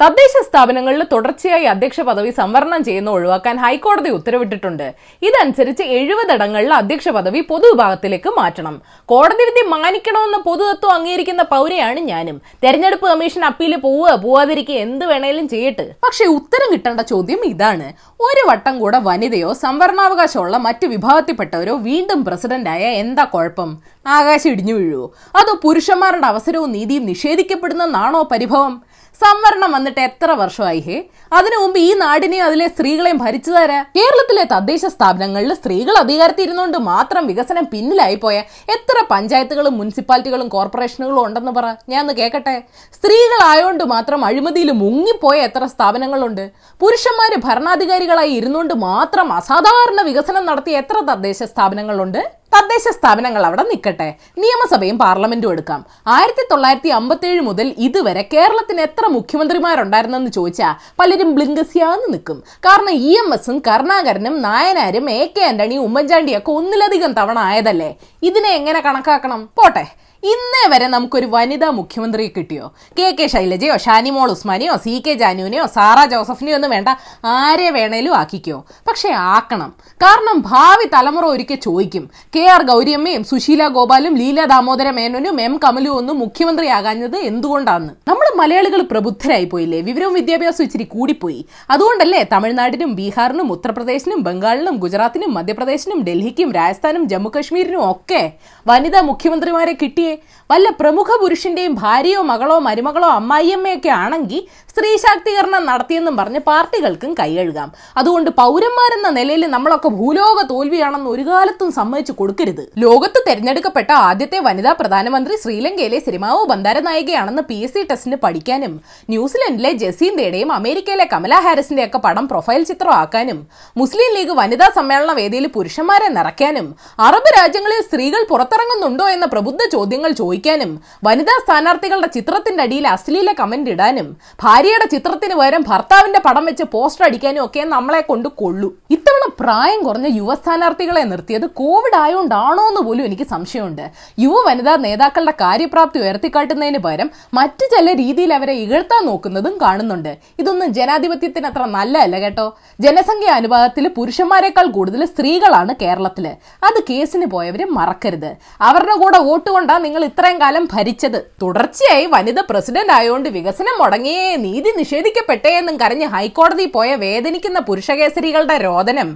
തദ്ദേശ സ്ഥാപനങ്ങളിൽ തുടർച്ചയായി അധ്യക്ഷ പദവി സംവരണം ചെയ്യുന്ന ഒഴിവാക്കാൻ ഹൈക്കോടതി ഉത്തരവിട്ടിട്ടുണ്ട്. ഇതനുസരിച്ച് എഴുപതിടങ്ങളിൽ അധ്യക്ഷ പദവി പൊതുവിഭാഗത്തിലേക്ക് മാറ്റണം. കോടതി വിധി മാനിക്കണമെന്ന പൊതുതത്വം അംഗീകരിക്കുന്ന പൗരയാണ് ഞാനും. തെരഞ്ഞെടുപ്പ് കമ്മീഷൻ അപ്പീൽ പോവുക പോവാതിരിക്കുക എന്ത് വേണേലും ചെയ്യട്ടെ. പക്ഷെ ഉത്തരം കിട്ടേണ്ട ചോദ്യം ഇതാണ്. ഒരു വട്ടം കൂടെ വനിതയോ സംവരണാവകാശമുള്ള മറ്റ് വിഭാഗത്തിൽപ്പെട്ടവരോ വീണ്ടും പ്രസിഡന്റായ എന്താ കുഴപ്പം? ആകാശം ഇടിഞ്ഞു വീഴുവോ? അതോ പുരുഷന്മാരുടെ അവസരവും നീതിയും നിഷേധിക്കപ്പെടുന്നെന്നാണോ പരിഭവം? സംവരണം വന്നിട്ട് എത്ര വർഷമായി ഹേ അതിനു മുമ്പ് ഈ നാടിനെയും അതിലെ സ്ത്രീകളെയും ഭരിച്ചു തരാ കേരളത്തിലെ തദ്ദേശ സ്ഥാപനങ്ങളിൽ സ്ത്രീകൾ അധികാരത്തിൽ ഇരുന്നുകൊണ്ട് മാത്രം വികസനം പിന്നിലായി പോയ എത്ര പഞ്ചായത്തുകളും മുനിസിപ്പാലിറ്റികളും കോർപ്പറേഷനുകളും ഉണ്ടെന്ന് പറ. ഞാൻ ഒന്ന് കേൾക്കട്ടെ സ്ത്രീകളായോണ്ട് മാത്രം അഴിമതിയിൽ മുങ്ങിപ്പോയ എത്ര സ്ഥാപനങ്ങളുണ്ട്? പുരുഷന്മാര് ഭരണാധികാരികളായി ഇരുന്നുകൊണ്ട് മാത്രം അസാധാരണ വികസനം നടത്തിയ എത്ര തദ്ദേശ സ്ഥാപനങ്ങളുണ്ട്? തദ്ദേശ സ്ഥാപനങ്ങൾ അവിടെ നിൽക്കട്ടെ. നിയമസഭയും പാർലമെന്റും എടുക്കാം. ആയിരത്തി തൊള്ളായിരത്തി അമ്പത്തേഴ് മുതൽ ഇതുവരെ കേരളത്തിന് എത്ര മുഖ്യമന്ത്രിമാരുണ്ടായിരുന്നെന്ന് ചോദിച്ചാൽ പലരും ബ്ലിങ്കസ്യാന്ന് നിൽക്കും. കാരണം ഇ എം എസും കരുണാകരനും നായനാരും എ കെ ആന്റണിയും ഉമ്മൻചാണ്ടിയൊക്കെ ഒന്നിലധികം തവണ ആയതല്ലേ? ഇതിനെ എങ്ങനെ കണക്കാക്കണം? പോട്ടെ. ഇന്നേ വരെ നമുക്കൊരു വനിതാ മുഖ്യമന്ത്രി കിട്ടിയോ? കെ കെ ശൈലജയോ ഷാനിമോൾ ഉസ്മാനിയോ സി കെ ജാനുവിനെയോ സാറ ജോസഫിനെയോ ഒന്നും വേണ്ട. ആരെ വേണേലും ആക്കിക്കോ. പക്ഷേ ആക്കണം. കാരണം ഭാവി തലമുറ ഒരിക്കൽ ചോദിക്കും. കെ ആർ ഗൗരിയമ്മയും സുശീല ഗോപാലും ലീല ദാമോദര മേനോനും എം കമലും ഒന്നും മുഖ്യമന്ത്രിയാകാഞ്ഞത് എന്തുകൊണ്ടാണ് നമ്മൾ മലയാളികൾ പ്രബുദ്ധരായി പോയില്ലേ? വിവരവും വിദ്യാഭ്യാസവും ഇച്ചിരി കൂടിപ്പോയി. അതുകൊണ്ടല്ലേ തമിഴ്നാടിനും ബീഹാറിനും ഉത്തർപ്രദേശിനും ബംഗാളിനും ഗുജറാത്തിനും മധ്യപ്രദേശിനും ഡൽഹിക്കും രാജസ്ഥാനും ജമ്മു കശ്മീരിനും ഒക്കെ വനിതാ മുഖ്യമന്ത്രിമാരെ കിട്ടിയേ വല്ല പ്രമുഖ പുരുഷന്റെയും ഭാര്യയോ മകളോ മരുമകളോ അമ്മായിയമ്മയൊക്കെ ആണെങ്കിൽ സ്ത്രീ ശാക്തീകരണം നടത്തിയെന്നും പറഞ്ഞ് പാർട്ടികൾക്കും കൈയഴുകാം അതുകൊണ്ട് പൗരന്മാരെന്ന നിലയിൽ നമ്മളൊക്കെ ഭൂലോക തോൽവിയാണെന്ന് ഒരു കാലത്തും സമ്മതിച്ചു കൊടുക്കരുത്. ലോകത്ത് തെരഞ്ഞെടുക്കപ്പെട്ട ആദ്യത്തെ വനിതാ പ്രധാനമന്ത്രി ശ്രീലങ്കയിലെ സിരിമാവോ ബന്ദാരനായികയാണെന്ന് പി എസ് സി ടെസ്റ്റിന് പഠിക്കാനും ന്യൂസിലൻഡിലെ ജസീന്തയുടെയും അമേരിക്കയിലെ കമല ഹാരിസിന്റെ ഒക്കെ പടം പ്രൊഫൈൽ ചിത്രമാക്കാനും മുസ്ലിം ലീഗ് വനിതാ സമ്മേളന വേദിയിൽ പുരുഷന്മാരെ നിറയ്ക്കാനും അറബ് രാജ്യങ്ങളിൽ സ്ത്രീകൾ പുറത്തിറങ്ങുന്നുണ്ടോ എന്ന പ്രബുദ്ധ ചോദ്യങ്ങൾ ചോദിക്കാനും വനിതാ സ്ഥാനാർത്ഥികളുടെ ചിത്രത്തിന്റെ അടിയിൽ അശ്ലീല കമന്റ് ഇടാനും ഭാര്യയുടെ ചിത്രത്തിന് പകരം ഭർത്താവിന്റെ പടം വെച്ച് പോസ്റ്റർ അടിക്കാനും ഒക്കെ നമ്മളെ കൊണ്ട് കൊള്ളു. ഇത്തവണ പ്രായം കുറഞ്ഞ യുവ സ്ഥാനാർത്ഥികളെ നിർത്തിയത് കോവിഡ് ആയതുകൊണ്ടാണോ എന്ന് പോലും എനിക്ക് സംശയമുണ്ട്. യുവ വനിതാ നേതാക്കളുടെ കാര്യപ്രാപ്തി ഉയർത്തിക്കാട്ടുന്നതിന് പകരം മറ്റു ചില രീതിയിൽ അവരെ ഇകഴ്ത്താൻ നോക്കുന്നതും കാണുന്നുണ്ട്. ഇതൊന്നും ജനാധിപത്യത്തിന് അത്ര നല്ലതല്ല കേട്ടോ. ജനസംഖ്യ അനുപാതത്തിൽ പുരുഷന്മാരെക്കാൾ കൂടുതൽ സ്ത്രീകളാണ് കേരളത്തിൽ അത് കേസിന് പോയവരെ മറക്കരുത്. അവരുടെ കൂടെ വോട്ട് കൊണ്ടാ നിങ്ങൾ ഇത്രയും കാലം ഭരിച്ചത്. തുടർച്ചയായി വനിത പ്രസിഡന്റ് ആയതുകൊണ്ട് വികസനം മുടങ്ങിയേ നീതി നിഷേധിക്കപ്പെട്ടേ എന്നും കരഞ്ഞ് ഹൈക്കോടതി പോയ വേദനിക്കുന്ന പുരുഷകേസരികളുടെ രോദനം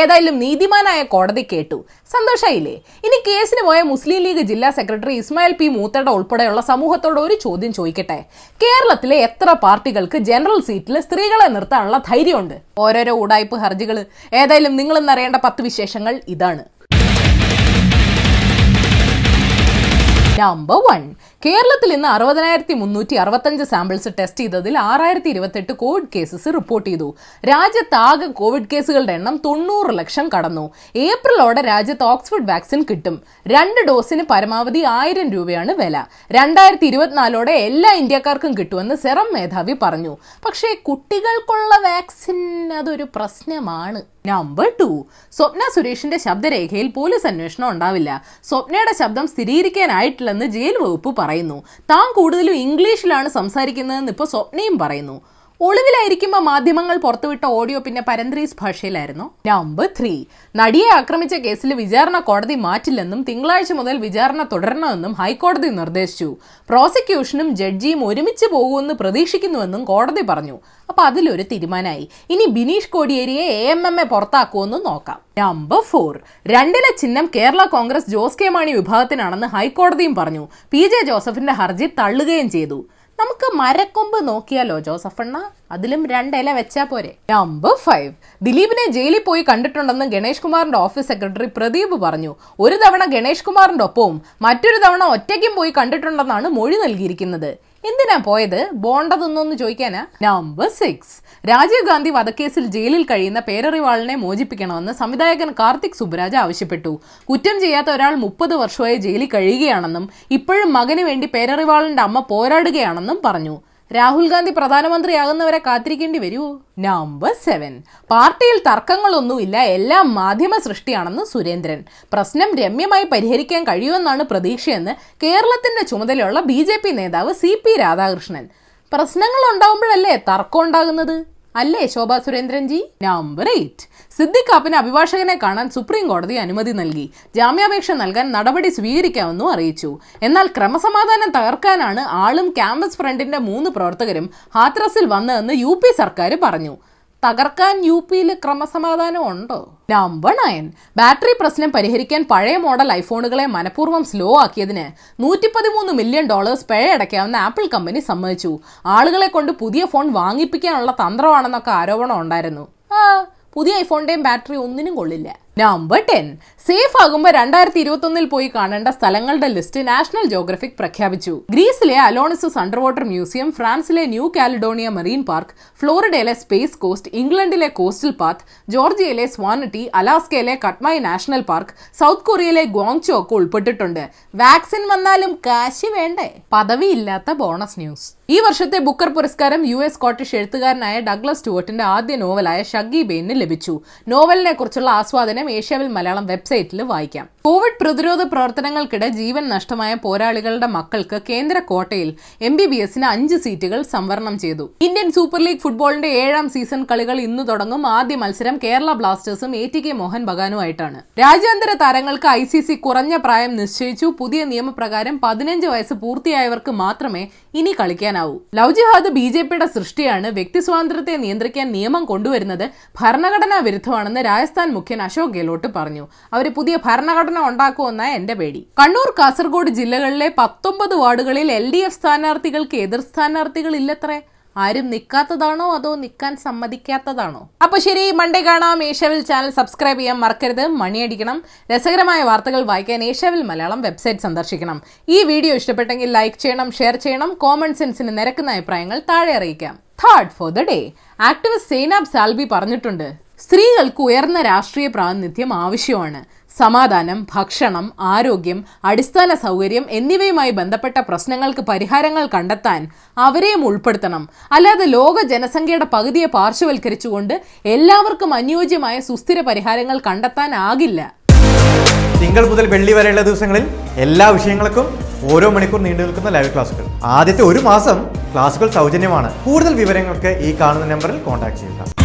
ഏതായാലും നീതിമാനായ കോടതി കേട്ടു. സന്തോഷായില്ലേ? ഇനി കേസിന് പോയ മുസ്ലിം ലീഗ് ജില്ലാ സെക്രട്ടറി ഇസ്മായിൽ പി മൂത്തട ഉൾപ്പെടെയുള്ള സമൂഹത്തോട് ഒരു ചോദ്യം ചോദിക്കട്ടെ? കേരളത്തിലെ എത്ര പാർട്ടികൾക്ക് ജനറൽ സീറ്റിൽ സ്ത്രീകളെ നിർത്താനുള്ള ധൈര്യമുണ്ട്? ഓരോരോ ഉടായ്പ് ഹർജികൾ ഏതായാലും നിങ്ങളെന്നറിയേണ്ട പത്ത് വിശേഷങ്ങൾ ഇതാണ്. നമ്പർ വൺ കേരളത്തിൽ ഇന്ന് അറുപതിനായിരത്തി മുന്നൂറ്റി അറുപത്തഞ്ച് സാമ്പിൾസ് ടെസ്റ്റ് ചെയ്തതിൽ ആറായിരത്തി ഇരുപത്തെട്ട് കോവിഡ് കേസസ് റിപ്പോർട്ട് ചെയ്തു. രാജ്യത്താകെ കോവിഡ് കേസുകളുടെ എണ്ണം തൊണ്ണൂറ് ലക്ഷം കടന്നു. ഏപ്രിലോടെ രാജ്യത്ത് ഓക്സ്ഫോർഡ് വാക്സിൻ കിട്ടും. രണ്ട് ഡോസിന് പരമാവധി ആയിരം രൂപയാണ് വില. രണ്ടായിരത്തി ഇരുപത്തിനാലോടെ എല്ലാ ഇന്ത്യക്കാർക്കും കിട്ടുമെന്ന് സെറം മേധാവി പറഞ്ഞു. പക്ഷേ കുട്ടികൾക്കുള്ള വാക്സിൻ അതൊരു പ്രശ്നമാണ്. നമ്പർ ടു സ്വപ്ന സുരേഷിന്റെ ശബ്ദരേഖയിൽ പോലീസ് അന്വേഷണം ഉണ്ടാവില്ല. സ്വപ്നയുടെ ശബ്ദം സ്ഥിരീകരിക്കാനായിട്ടില്ലെന്ന് ജയിൽ വകുപ്പ് പറയുന്നു. താൻ കൂടുതലും ഇംഗ്ലീഷിലാണ് സംസാരിക്കുന്നതെന്ന് ഇപ്പോൾ സ്വപ്നയും പറയുന്നു. ഒളിവിലായിരിക്കുമ്പോൾ മാധ്യമങ്ങൾ പുറത്തുവിട്ട ഓഡിയോ പിന്നെ പരന്ത്രീസ് ഭാഷയിലായിരുന്നു. Number three. നടിയെ ആക്രമിച്ച കേസിൽ വിചാരണ കോടതി മാറ്റില്ലെന്നും തിങ്കളാഴ്ച മുതൽ വിചാരണ തുടരണമെന്നും ഹൈക്കോടതി നിർദ്ദേശിച്ചു. പ്രോസിക്യൂഷനും ജഡ്ജിയും ഒരുമിച്ച് പോകുമെന്ന് പ്രതീക്ഷിക്കുന്നുവെന്നും കോടതി പറഞ്ഞു. അപ്പൊ അതിലൊരു തീരുമാനമായി. ഇനി ബിനീഷ് കോടിയേരിയെ എ എം എം എ പുറത്താക്കുമെന്ന് നോക്കാം. Number four. രണ്ടിലെ ചിഹ്നം കേരള കോൺഗ്രസ് ജോസ് കെ മാണി വിഭാഗത്തിനാണെന്ന് ഹൈക്കോടതിയും പറഞ്ഞു. പി ജെ ജോസഫിന്റെ ഹർജി തള്ളുകയും ചെയ്തു. നമുക്ക് മരക്കൊമ്പ് നോക്കിയാലോ ജോസഫണ്ണ? അതിലും രണ്ടില വെച്ചാ പോരെ. നമ്പർ ഫൈവ് ദിലീപിനെ ജയിലിൽ പോയി കണ്ടിട്ടുണ്ടെന്ന് ഗണേഷ് കുമാറിന്റെ ഓഫീസ് സെക്രട്ടറി പ്രദീപ് പറഞ്ഞു. ഒരു തവണ ഗണേഷ് കുമാറിന്റെ ഒപ്പവും മറ്റൊരു തവണ ഒറ്റയ്ക്കും പോയി കണ്ടിട്ടുണ്ടെന്നാണ് മൊഴി നൽകിയിരിക്കുന്നത്. എന്തിനാ പോയത്? ബോണ്ട തിന്നോന്ന് ചോദിക്കാനാ? നമ്പർ സിക്സ് രാജീവ് ഗാന്ധി വധക്കേസിൽ ജയിലിൽ കഴിയുന്ന പേരറിവാളിനെ മോചിപ്പിക്കണമെന്ന് സംവിധായകൻ കാർത്തിക് സുബ്രാജ് ആവശ്യപ്പെട്ടു. കുറ്റം ചെയ്യാത്ത ഒരാൾ മുപ്പത് വർഷമായി ജയിലിൽ കഴിയുകയാണെന്നും ഇപ്പോഴും മകന് വേണ്ടി പേരറിവാളിന്റെ അമ്മ പോരാടുകയാണെന്നും പറഞ്ഞു. രാഹുൽ ഗാന്ധി പ്രധാനമന്ത്രിയാകുന്നവരെ കാത്തിരിക്കേണ്ടി വരുമോ നമ്പർ സെവൻ പാർട്ടിയിൽ തർക്കങ്ങളൊന്നുമില്ല എല്ലാം മാധ്യമ സൃഷ്ടിയാണെന്ന് സുരേന്ദ്രൻ. പ്രശ്നം രമ്യമായി പരിഹരിക്കാൻ കഴിയുമെന്നാണ് പ്രതീക്ഷയെന്ന് കേരളത്തിന്റെ ചുമതലയുള്ള ബി നേതാവ് സി രാധാകൃഷ്ണൻ. പ്രശ്നങ്ങൾ ഉണ്ടാകുമ്പോഴല്ലേ തർക്കം ഉണ്ടാകുന്നത്? അല്ലേ ശോഭാ സുരേന്ദ്രൻജി? നമ്പർ എയ്റ്റ് സിദ്ദിഖ് കാപ്പിന് അഭിഭാഷകനെ കാണാൻ സുപ്രീം കോടതി അനുമതി നൽകി. ജാമ്യാപേക്ഷ നൽകാൻ നടപടി സ്വീകരിക്കാമെന്നും അറിയിച്ചു. എന്നാൽ ക്രമസമാധാനം തകർക്കാനാണ് ആളും ക്യാമ്പസ് ഫ്രണ്ടിന്റെ മൂന്ന് പ്രവർത്തകരും ഹാത്രസിൽ വന്നതെന്ന് യു സർക്കാർ പറഞ്ഞു. തകർക്കാൻ യു പിയിൽ ക്രമസമാധാനം ഉണ്ടോ? നമ്പർ നയൻ ബാറ്ററി പ്രശ്നം പരിഹരിക്കാൻ പഴയ മോഡൽ ഐഫോണുകളെ മനഃപൂർവം സ്ലോ ആക്കിയതിന് നൂറ്റി പതിമൂന്ന് മില്യൺ ഡോളേഴ്സ് പിഴ അടയ്ക്കാവുന്ന ആപ്പിൾ കമ്പനി സമ്മതിച്ചു. ആളുകളെ കൊണ്ട് പുതിയ ഫോൺ വാങ്ങിപ്പിക്കാനുള്ള തന്ത്രമാണെന്നൊക്കെ ആരോപണം ഉണ്ടായിരുന്നു. ആ പുതിയ ഐഫോണിന്റെയും ബാറ്ററി ഒന്നിനും കൊള്ളില്ല. നമ്പർ ടെൻ സേഫ് ആകുമ്പോൾ രണ്ടായിരത്തി ഇരുപത്തി ഒന്നിൽ പോയി കാണേണ്ട സ്ഥലങ്ങളുടെ ലിസ്റ്റ് നാഷണൽ ജോഗ്രഫിക് പ്രഖ്യാപിച്ചു. ഗ്രീസിലെ അലോണിസസ് അണ്ടർ വാട്ടർ മ്യൂസിയം ഫ്രാൻസിലെ ന്യൂ കാലിഡോണിയ മറീൻ പാർക്ക് ഫ്ലോറിഡയിലെ സ്പേസ് കോസ്റ്റ് ഇംഗ്ലണ്ടിലെ കോസ്റ്റൽ പാത്ത് ജോർജിയയിലെ സ്വാനട്ടി അലാസ്കയിലെ കട്മായി നാഷണൽ പാർക്ക് സൗത്ത് കൊറിയയിലെ ഗോങ്ചോ ഒക്കെ ഉൾപ്പെട്ടിട്ടുണ്ട്. വാക്സിൻ വന്നാലും കാശി വേണ്ടേ? പദവിയില്ലാത്ത ബോണസ് ന്യൂസ്. ഈ വർഷത്തെ ബുക്കർ പുരസ്കാരം യു എസ് സ്കോട്ടിഷ് എഴുത്തുകാരനായ ഡഗ്ലസ് സ്റ്റുവർട്ടിന്റെ ആദ്യ നോവലായ ഷഗ്ഗി ബെയിന് ലഭിച്ചു. നോവലിനെ കുറിച്ചുള്ള ആസ്വാദനം ഏഷ്യാവിൽ മലയാളം വെബ്സൈറ്റിൽ വായിക്കാം. കോവിഡ് പ്രതിരോധ പ്രവർത്തനങ്ങൾക്കിടെ ജീവൻ നഷ്ടമായ പോരാളികളുടെ മക്കൾക്ക് കേന്ദ്ര കോട്ടയിൽ എം ബി ബി എസിന് അഞ്ച് സീറ്റുകൾ സംവരണം ചെയ്തു. ഇന്ത്യൻ സൂപ്പർ ലീഗ് ഫുട്ബോളിന്റെ ഏഴാം സീസൺ കളികൾ ഇന്ന് തുടങ്ങും. ആദ്യ മത്സരം കേരള ബ്ലാസ്റ്റേഴ്സും എ ടി കെ മോഹൻ ബഗാനുമായിട്ടാണ്. രാജ്യാന്തര താരങ്ങൾക്ക് ഐ സി സി കുറഞ്ഞ പ്രായം നിശ്ചയിച്ചു. പുതിയ നിയമപ്രകാരം പതിനഞ്ച് വയസ്സ് പൂർത്തിയായവർക്ക് മാത്രമേ ഇനി കളിക്കാനാവൂ. ലവ് ജിഹാദ് ബി ജെ പിയുടെ സൃഷ്ടിയാണ് വ്യക്തി സ്വാതന്ത്ര്യത്തെ നിയന്ത്രിക്കാൻ നിയമം കൊണ്ടുവരുന്നത് ഭരണഘടനാ വിരുദ്ധമാണെന്ന് രാജസ്ഥാൻ മുഖ്യൻ അശോക് ഗെഹ്ലോട്ട് പറഞ്ഞു. അവർ പുതിയ ഭരണഘടന ഉണ്ടാക്കുമെന്ന എന്റെ പേടി. കണ്ണൂർ കാസർഗോഡ് ജില്ലകളിലെ പത്തൊമ്പത് വാർഡുകളിൽ എൽ ഡി എഫ് സ്ഥാനാർത്ഥികൾക്ക് എതിർ സ്ഥാനാർത്ഥികൾ ഇല്ലത്രേ? ആരും നിൽക്കാത്തതാണോ അതോ നിൽക്കാൻ സമ്മതിക്കാത്തതാണോ? അപ്പൊ ശരി മൺഡേ കാണാം. ഏഷ്യാവിൽ ചാനൽ സബ്സ്ക്രൈബ് ചെയ്യാൻ മറക്കരുത്. മണിയടിക്കണം. രസകരമായ വാർത്തകൾ വായിക്കാൻ ഏഷ്യാവിൽ മലയാളം വെബ്സൈറ്റ് സന്ദർശിക്കണം. ഈ വീഡിയോ ഇഷ്ടപ്പെട്ടെങ്കിൽ ലൈക്ക് ചെയ്യണം ഷെയർ ചെയ്യണം. കോമൺ സെൻസിന് നിരക്കുന്ന അഭിപ്രായങ്ങൾ താഴെ അറിയിക്കാം. Third for the day activist Zainab Salbi പറഞ്ഞിട്ടുണ്ട് സ്ത്രീകൾക്ക് ഉയർന്ന രാഷ്ട്രീയ പ്രാതിനിധ്യം ആവശ്യമാണ്. സമാധാനം ഭക്ഷണം ആരോഗ്യം അടിസ്ഥാന സൗകര്യം എന്നിവയുമായി ബന്ധപ്പെട്ട പ്രശ്നങ്ങൾക്ക് പരിഹാരങ്ങൾ കണ്ടെത്താൻ അവരെയും ഉൾപ്പെടുത്തണം. അല്ലാതെ ലോക ജനസംഖ്യയുടെ പകുതിയെ പാർശ്വവൽക്കരിച്ചുകൊണ്ട് എല്ലാവർക്കും അനുയോജ്യമായ സുസ്ഥിര പരിഹാരങ്ങൾ കണ്ടെത്താനാകില്ല തിങ്കൾ മുതൽ വെള്ളി വരെയുള്ള ദിവസങ്ങളിൽ എല്ലാ വിഷയങ്ങൾക്കും ഓരോ മണിക്കൂർ നീണ്ടു നിൽക്കുന്ന ലൈവ് ക്ലാസുകൾ. ആദ്യത്തെ ഒരു മാസം ക്ലാസുകൾ സൗജന്യമാണ്. കൂടുതൽ വിവരങ്ങൾക്ക് ഈ കാണുന്ന നമ്പറിൽ കോൺടാക്ട് ചെയ്യുക.